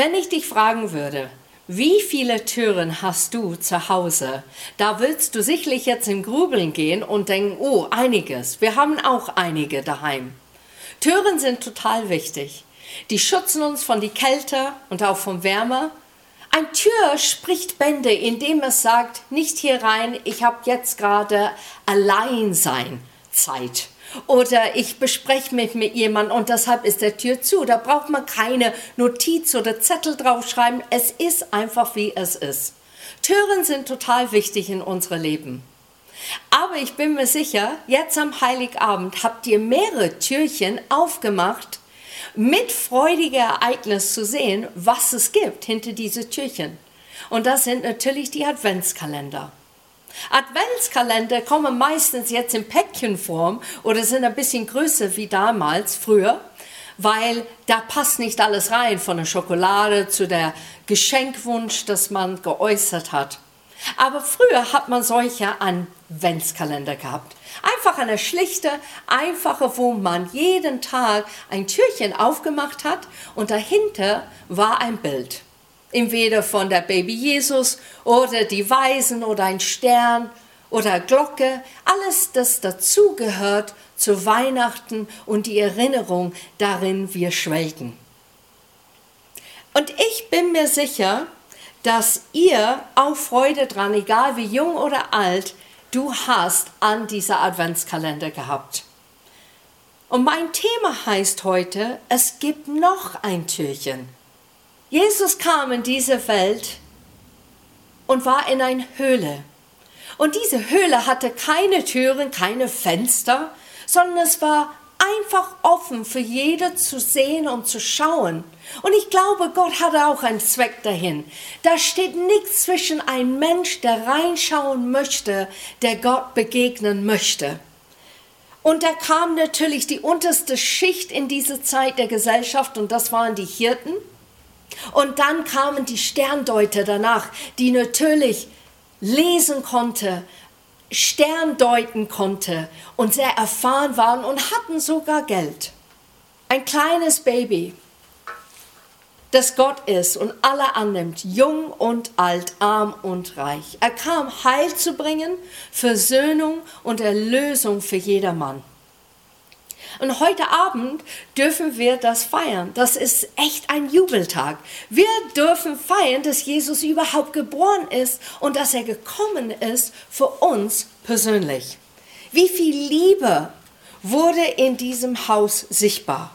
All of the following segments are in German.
Wenn ich dich fragen würde, wie viele Türen hast du zu Hause? Da willst du sicherlich jetzt im Grübeln gehen und denken, oh, einiges. Wir haben auch einige daheim. Türen sind total wichtig. Die schützen uns von die Kälte und auch vom Wärme. Ein Tür spricht Bände, indem es sagt, nicht hier rein, ich habe jetzt gerade Alleinsein Zeit oder ich bespreche mich mit jemandem und deshalb ist der Tür zu. Da braucht man keine Notiz oder Zettel draufschreiben. Es ist einfach wie es ist. Türen sind total wichtig in unserem Leben. Aber ich bin mir sicher, jetzt am Heiligabend habt ihr mehrere Türchen aufgemacht, mit freudiger Ereignis zu sehen, was es gibt hinter diese Türchen. Und das sind natürlich die Adventskalender. Adventskalender kommen meistens jetzt in Päckchenform oder sind ein bisschen größer wie damals, früher, weil da passt nicht alles rein, von der Schokolade zu der Geschenkwunsch, das man geäußert hat. Aber früher hat man solche Adventskalender gehabt. Einfach eine schlichte, einfache, wo man jeden Tag ein Türchen aufgemacht hat und dahinter war ein Bild entweder von der Baby Jesus oder die Weisen oder ein Stern oder Glocke, alles, das dazugehört zu Weihnachten und die Erinnerung, darin wir schwelgen. Und ich bin mir sicher, dass ihr auch Freude dran, egal wie jung oder alt, du hast an dieser Adventskalender gehabt. Und mein Thema heißt heute, es gibt noch ein Türchen. Jesus kam in diese Welt und war in eine Höhle. Und diese Höhle hatte keine Türen, keine Fenster, sondern es war einfach offen für jeder zu sehen und zu schauen. Und ich glaube, Gott hatte auch einen Zweck dahin. Da steht nichts zwischen einem Mensch, der reinschauen möchte, der Gott begegnen möchte. Und da kam natürlich die unterste Schicht in diese Zeit der Gesellschaft und das waren die Hirten. Und dann kamen die Sterndeuter danach, die natürlich lesen konnte, Stern deuten konnte und sehr erfahren waren und hatten sogar Geld. Ein kleines Baby, das Gott ist und alle annimmt, jung und alt, arm und reich. Er kam, Heil zu bringen, Versöhnung und Erlösung für jedermann. Und heute Abend dürfen wir das feiern. Das ist echt ein Jubeltag. Wir dürfen feiern, dass Jesus überhaupt geboren ist und dass er gekommen ist für uns persönlich. Wie viel Liebe wurde in diesem Haus sichtbar?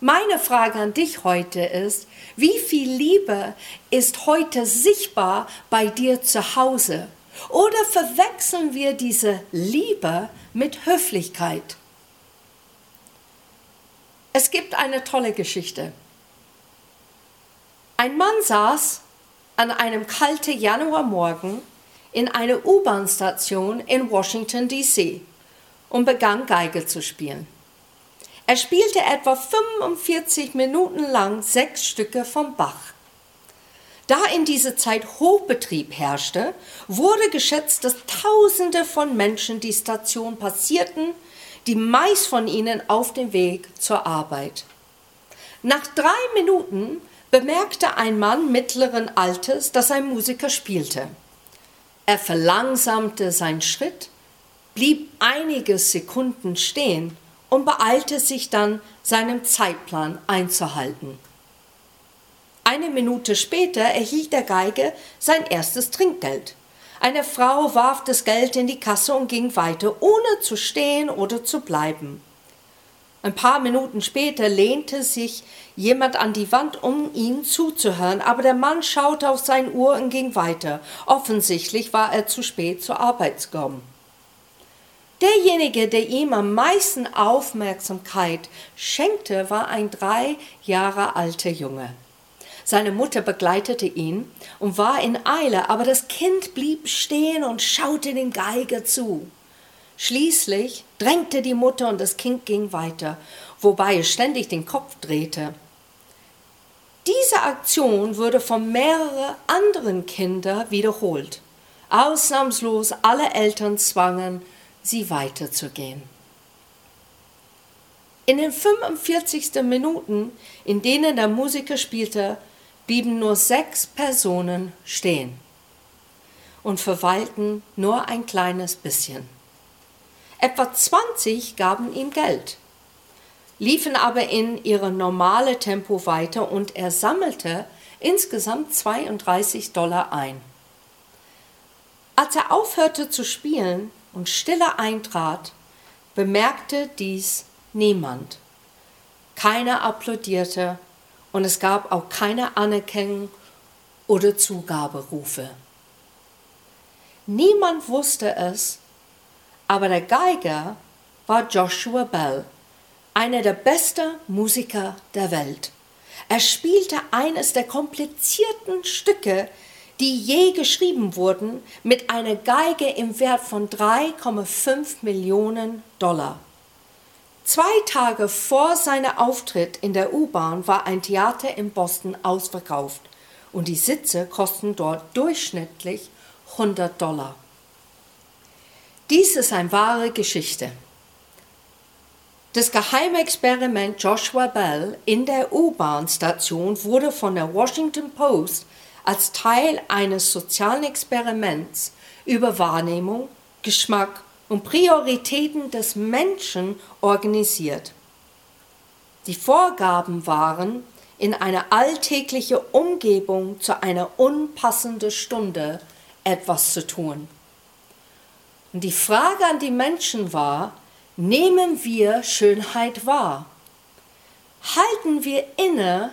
Meine Frage an dich heute ist, wie viel Liebe ist heute sichtbar bei dir zu Hause? Oder verwechseln wir diese Liebe mit Höflichkeit? Es gibt eine tolle Geschichte. Ein Mann saß an einem kalten Januarmorgen in einer U-Bahn-Station in Washington, D.C. und begann Geige zu spielen. Er spielte etwa 45 Minuten lang sechs Stücke vom Bach. Da in dieser Zeit Hochbetrieb herrschte, wurde geschätzt, dass Tausende von Menschen die Station passierten, die meist von ihnen auf dem Weg zur Arbeit. Nach drei Minuten bemerkte ein Mann mittleren Alters, dass ein Musiker spielte. Er verlangsamte seinen Schritt, blieb einige Sekunden stehen und beeilte sich dann, seinem Zeitplan einzuhalten. Eine Minute später erhielt der Geige sein erstes Trinkgeld. Eine Frau warf das Geld in die Kasse und ging weiter, ohne zu stehen oder zu bleiben. Ein paar Minuten später lehnte sich jemand an die Wand, um ihm zuzuhören, aber der Mann schaute auf sein Uhr und ging weiter. Offensichtlich war er zu spät zur Arbeit gekommen. Derjenige, der ihm am meisten Aufmerksamkeit schenkte, war ein drei Jahre alter Junge. Seine Mutter begleitete ihn und war in Eile, aber das Kind blieb stehen und schaute dem Geiger zu. Schließlich drängte die Mutter und das Kind ging weiter, wobei es ständig den Kopf drehte. Diese Aktion wurde von mehreren anderen Kindern wiederholt. Ausnahmslos alle Eltern zwangen, sie weiterzugehen. In den 45. Minuten, in denen der Musiker spielte, blieben nur sechs Personen stehen und verweilten nur ein kleines bisschen. Etwa 20 gaben ihm Geld, liefen aber in ihre normale Tempo weiter und er sammelte insgesamt 32 Dollar ein. Als er aufhörte zu spielen und Stille eintrat, bemerkte dies niemand. Keiner applaudierte und es gab auch keine Anerkennung oder Zugaberufe. Niemand wusste es, aber der Geiger war Joshua Bell, einer der besten Musiker der Welt. Er spielte eines der komplizierten Stücke, die je geschrieben wurden, mit einer Geige im Wert von 3,5 Millionen Dollar. Zwei Tage vor seinem Auftritt in der U-Bahn war ein Theater in Boston ausverkauft und die Sitze kosten dort durchschnittlich 100 Dollar. Dies ist eine wahre Geschichte. Das geheime Experiment Joshua Bell in der U-Bahn-Station wurde von der Washington Post als Teil eines sozialen Experiments über Wahrnehmung, Geschmack und Prioritäten des Menschen organisiert. Die Vorgaben waren, in einer alltäglichen Umgebung zu einer unpassenden Stunde etwas zu tun. Und die Frage an die Menschen war, nehmen wir Schönheit wahr? Halten wir inne,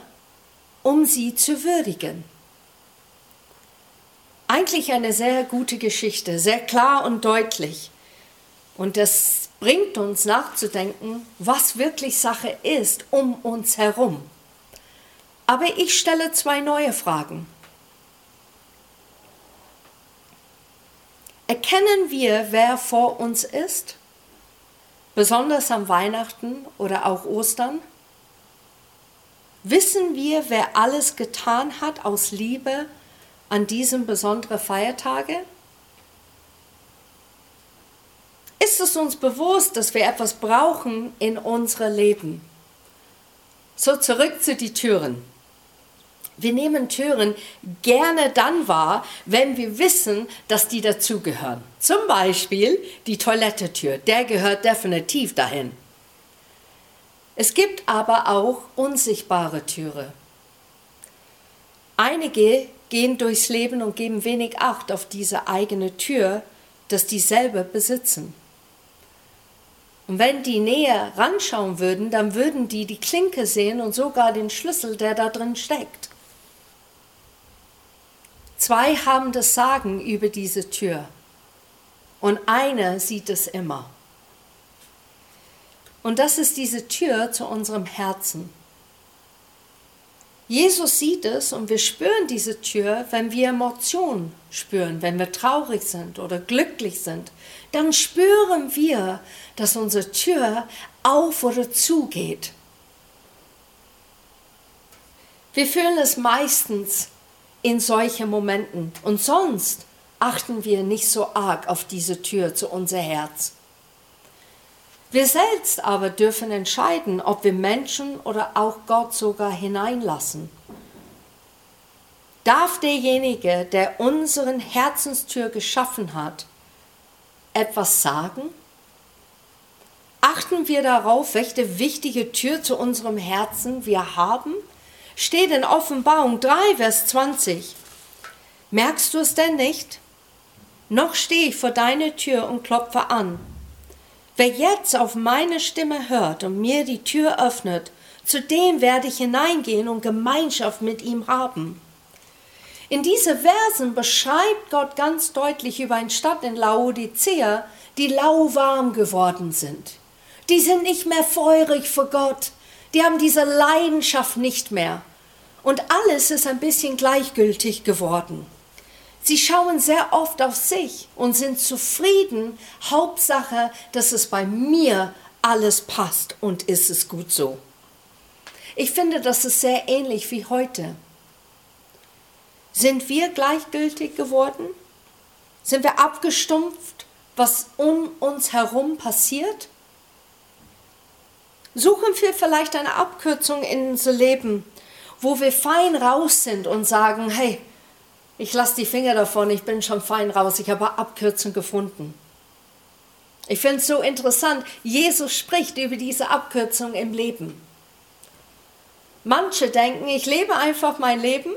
um sie zu würdigen? Eigentlich eine sehr gute Geschichte, sehr klar und deutlich. Und das bringt uns nachzudenken, was wirklich Sache ist um uns herum. Aber ich stelle zwei neue Fragen. Erkennen wir, wer vor uns ist? Besonders am Weihnachten oder auch Ostern? Wissen wir, wer alles getan hat aus Liebe an diesem besonderen Feiertage? Ist es uns bewusst, dass wir etwas brauchen in unserem Leben. So zurück zu den Türen. Wir nehmen Türen gerne dann wahr, wenn wir wissen, dass die dazugehören. Zum Beispiel die Toilettetür, der gehört definitiv dahin. Es gibt aber auch unsichtbare Türe. Einige gehen durchs Leben und geben wenig Acht auf diese eigene Tür, dass die selber besitzen. Und wenn die näher ranschauen würden, dann würden die die Klinke sehen und sogar den Schlüssel, der da drin steckt. Zwei haben das Sagen über diese Tür und einer sieht es immer. Und das ist diese Tür zu unserem Herzen. Jesus sieht es und wir spüren diese Tür, wenn wir Emotionen spüren, wenn wir traurig sind oder glücklich sind. Dann spüren wir, dass unsere Tür auf oder zu geht. Wir fühlen es meistens in solchen Momenten und sonst achten wir nicht so arg auf diese Tür zu unser Herz. Wir selbst aber dürfen entscheiden, ob wir Menschen oder auch Gott sogar hineinlassen. Darf derjenige, der unseren Herzenstür geschaffen hat, etwas sagen? Achten wir darauf, welche wichtige Tür zu unserem Herzen wir haben? Steht in Offenbarung 3, Vers 20. Merkst du es denn nicht? Noch stehe ich vor deiner Tür und klopfe an. Wer jetzt auf meine Stimme hört und mir die Tür öffnet, zu dem werde ich hineingehen und Gemeinschaft mit ihm haben. In diese Versen beschreibt Gott ganz deutlich über eine Stadt in Laodicea, die lauwarm geworden sind. Die sind nicht mehr feurig vor Gott. Die haben diese Leidenschaft nicht mehr. Und alles ist ein bisschen gleichgültig geworden. Sie schauen sehr oft auf sich und sind zufrieden. Hauptsache, dass es bei mir alles passt und ist es gut so. Ich finde, das ist sehr ähnlich wie heute. Sind wir gleichgültig geworden? Sind wir abgestumpft, was um uns herum passiert? Suchen wir vielleicht eine Abkürzung in unser Leben, wo wir fein raus sind und sagen, hey, ich lasse die Finger davon, ich bin schon fein raus, ich habe Abkürzung gefunden. Ich finde es so interessant, Jesus spricht über diese Abkürzung im Leben. Manche denken, ich lebe einfach mein Leben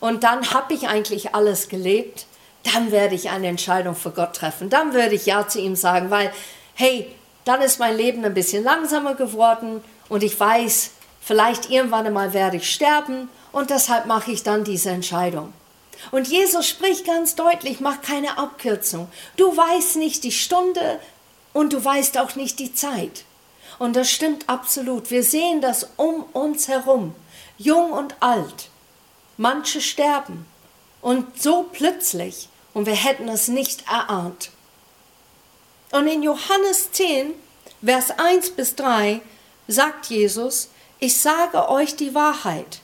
und dann habe ich eigentlich alles gelebt, dann werde ich eine Entscheidung für Gott treffen, dann würde ich Ja zu ihm sagen, weil, hey, dann ist mein Leben ein bisschen langsamer geworden und ich weiß, vielleicht irgendwann einmal werde ich sterben und deshalb mache ich dann diese Entscheidung. Und Jesus spricht ganz deutlich, mach keine Abkürzung. Du weißt nicht die Stunde und du weißt auch nicht die Zeit. Und das stimmt absolut. Wir sehen das um uns herum, jung und alt. Manche sterben und so plötzlich und wir hätten es nicht erahnt. Und in Johannes 10, Vers 1 bis 3 sagt Jesus, ich sage euch die Wahrheit.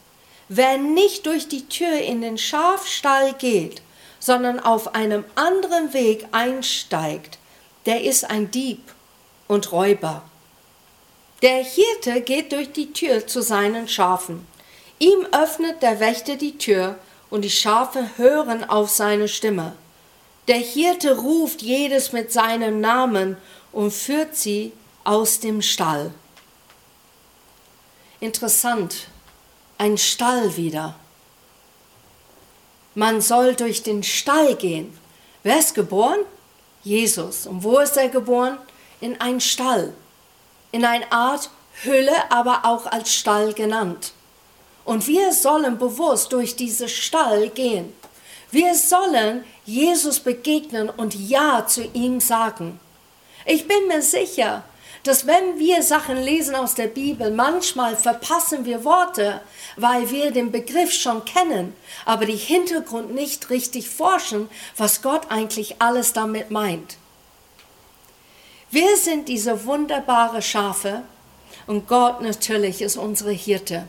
Wer nicht durch die Tür in den Schafstall geht, sondern auf einem anderen Weg einsteigt, der ist ein Dieb und Räuber. Der Hirte geht durch die Tür zu seinen Schafen. Ihm öffnet der Wächter die Tür und die Schafe hören auf seine Stimme. Der Hirte ruft jedes mit seinem Namen und führt sie aus dem Stall. Interessant, ein Stall wieder. Man soll durch den Stall gehen. Wer ist geboren? Jesus. Und wo ist er geboren? In einen Stall. In eine Art Hülle, aber auch als Stall genannt. Und wir sollen bewusst durch diese Stall gehen. Wir sollen Jesus begegnen und Ja zu ihm sagen. Ich bin mir sicher, dass wenn wir Sachen lesen aus der Bibel, manchmal verpassen wir Worte, weil wir den Begriff schon kennen, aber die Hintergrund nicht richtig forschen, was Gott eigentlich alles damit meint. Wir sind diese wunderbare Schafe und Gott natürlich ist unsere Hirte.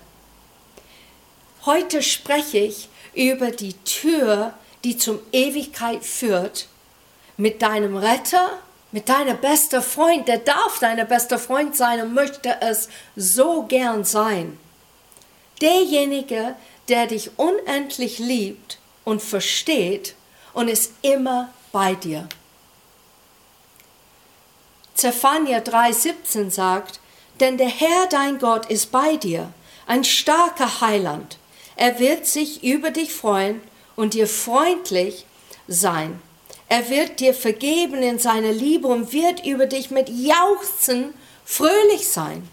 Heute spreche ich über die Tür, die zum Ewigkeit führt, mit deinem Retter mit deinem besten Freund, der darf dein bester Freund sein und möchte es so gern sein. Derjenige, der dich unendlich liebt und versteht und ist immer bei dir. Zephania 3,17 sagt, denn der Herr dein Gott ist bei dir, ein starker Heiland. Er wird sich über dich freuen und dir freundlich sein. Er wird dir vergeben in seiner Liebe und wird über dich mit Jauchzen fröhlich sein.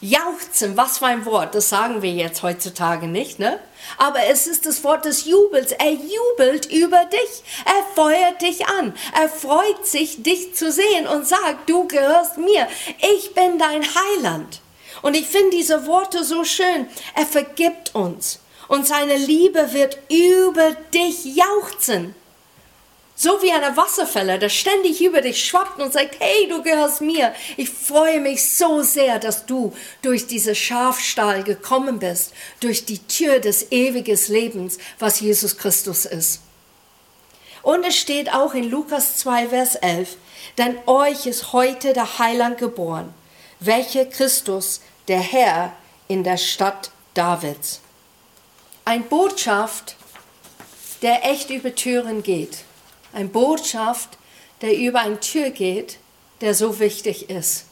Jauchzen, was für ein Wort, das sagen wir jetzt heutzutage nicht, ne? Aber es ist das Wort des Jubels. Er jubelt über dich. Er feuert dich an. Er freut sich, dich zu sehen und sagt, du gehörst mir. Ich bin dein Heiland. Und ich finde diese Worte so schön. Er vergibt uns. Und seine Liebe wird über dich jauchzen. So wie eine Wasserfälle, der ständig über dich schwappt und sagt, hey, du gehörst mir. Ich freue mich so sehr, dass du durch diese Schafstall gekommen bist, durch die Tür des ewigen Lebens, was Jesus Christus ist. Und es steht auch in Lukas 2, Vers 11, denn euch ist heute der Heiland geboren, welcher Christus, der Herr, in der Stadt Davids. Ein Botschaft, der echt über Türen geht ein Botschaft, der über eine Tür geht, der so wichtig ist.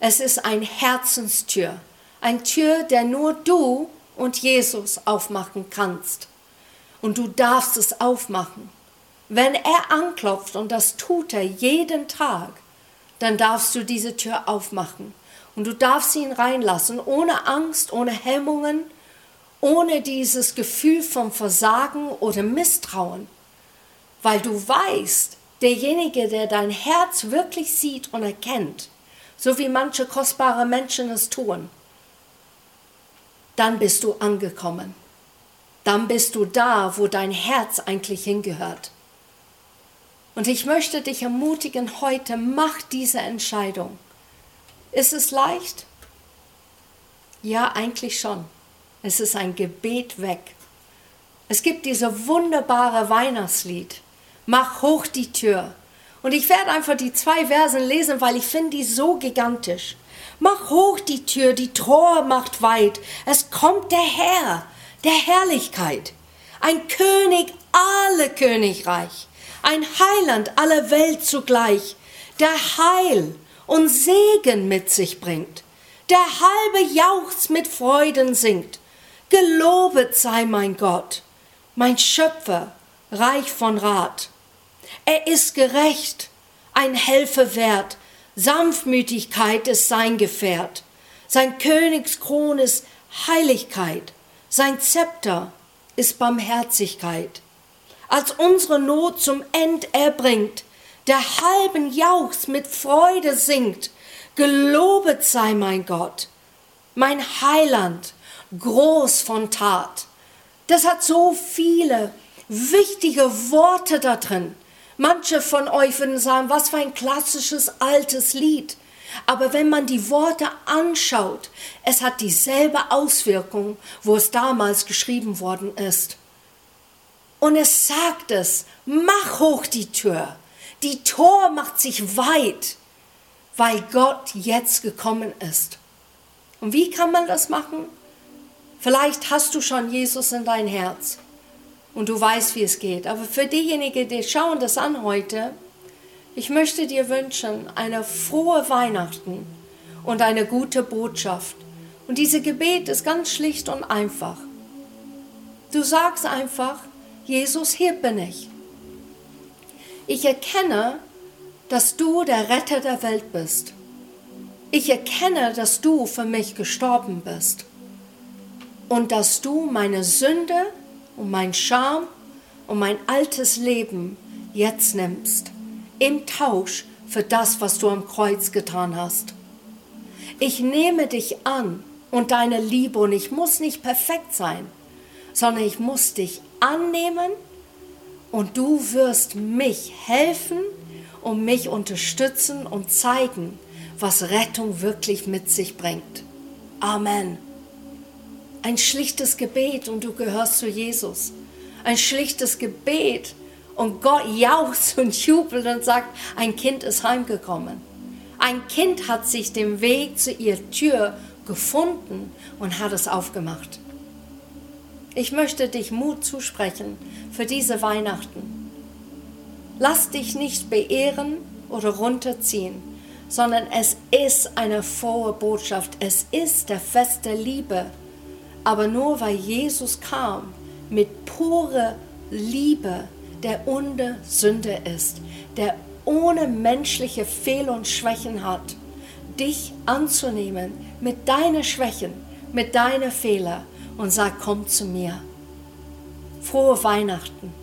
Es ist ein Herzenstür, ein Tür, der nur du und Jesus aufmachen kannst. Und du darfst es aufmachen. Wenn er anklopft, und das tut er jeden Tag, dann darfst du diese Tür aufmachen. Und du darfst ihn reinlassen, ohne Angst, ohne Hemmungen, ohne dieses Gefühl vom Versagen oder Misstrauen weil du weißt, derjenige, der dein Herz wirklich sieht und erkennt, so wie manche kostbare Menschen es tun, dann bist du angekommen. Dann bist du da, wo dein Herz eigentlich hingehört. Und ich möchte dich ermutigen, heute mach diese Entscheidung. Ist es leicht? Ja, eigentlich schon. Es ist ein Gebet weg. Es gibt diese wunderbare Weihnachtslied mach hoch die Tür. Und ich werde einfach die zwei Versen lesen, weil ich finde die so gigantisch. Mach hoch die Tür, die Tor macht weit. Es kommt der Herr, der Herrlichkeit. Ein König alle Königreich. Ein Heiland aller Welt zugleich. Der Heil und Segen mit sich bringt. Der halbe Jauchz mit Freuden singt. Gelobet sei mein Gott, mein Schöpfer, reich von Rat. Er ist gerecht, ein Helfer wert, Sanftmütigkeit ist sein Gefährt. Sein Königskron ist Heiligkeit. Sein Zepter ist Barmherzigkeit. Als unsere Not zum End erbringt, der halben Jauchs mit Freude singt, gelobet sei mein Gott, mein Heiland, groß von Tat. Das hat so viele wichtige Worte da drin. Manche von euch würden sagen, was für ein klassisches altes Lied. Aber wenn man die Worte anschaut, es hat dieselbe Auswirkung, wo es damals geschrieben worden ist. Und es sagt es, mach hoch die Tür. Die Tor macht sich weit, weil Gott jetzt gekommen ist. Und wie kann man das machen? Vielleicht hast du schon Jesus in dein Herz und du weißt, wie es geht. Aber für diejenigen, die schauen das an heute, ich möchte dir wünschen eine frohe Weihnachten und eine gute Botschaft. Und dieses Gebet ist ganz schlicht und einfach. Du sagst einfach, Jesus, hier bin ich. Ich erkenne, dass du der Retter der Welt bist. Ich erkenne, dass du für mich gestorben bist und dass du meine Sünde und mein Scham und mein altes Leben jetzt nimmst, im Tausch für das, was du am Kreuz getan hast. Ich nehme dich an und deine Liebe und ich muss nicht perfekt sein, sondern ich muss dich annehmen und du wirst mich helfen und mich unterstützen und zeigen, was Rettung wirklich mit sich bringt. Amen. Ein schlichtes Gebet und du gehörst zu Jesus. Ein schlichtes Gebet und Gott jauchzt und jubelt und sagt, ein Kind ist heimgekommen. Ein Kind hat sich den Weg zu ihrer Tür gefunden und hat es aufgemacht. Ich möchte dich Mut zusprechen für diese Weihnachten. Lass dich nicht beehren oder runterziehen, sondern es ist eine frohe Botschaft. Es ist der Fest der Liebe aber nur weil Jesus kam mit purer Liebe, der ohne Sünde ist, der ohne menschliche Fehler und Schwächen hat, dich anzunehmen mit deinen Schwächen, mit deinen Fehlern und sagt, komm zu mir. Frohe Weihnachten.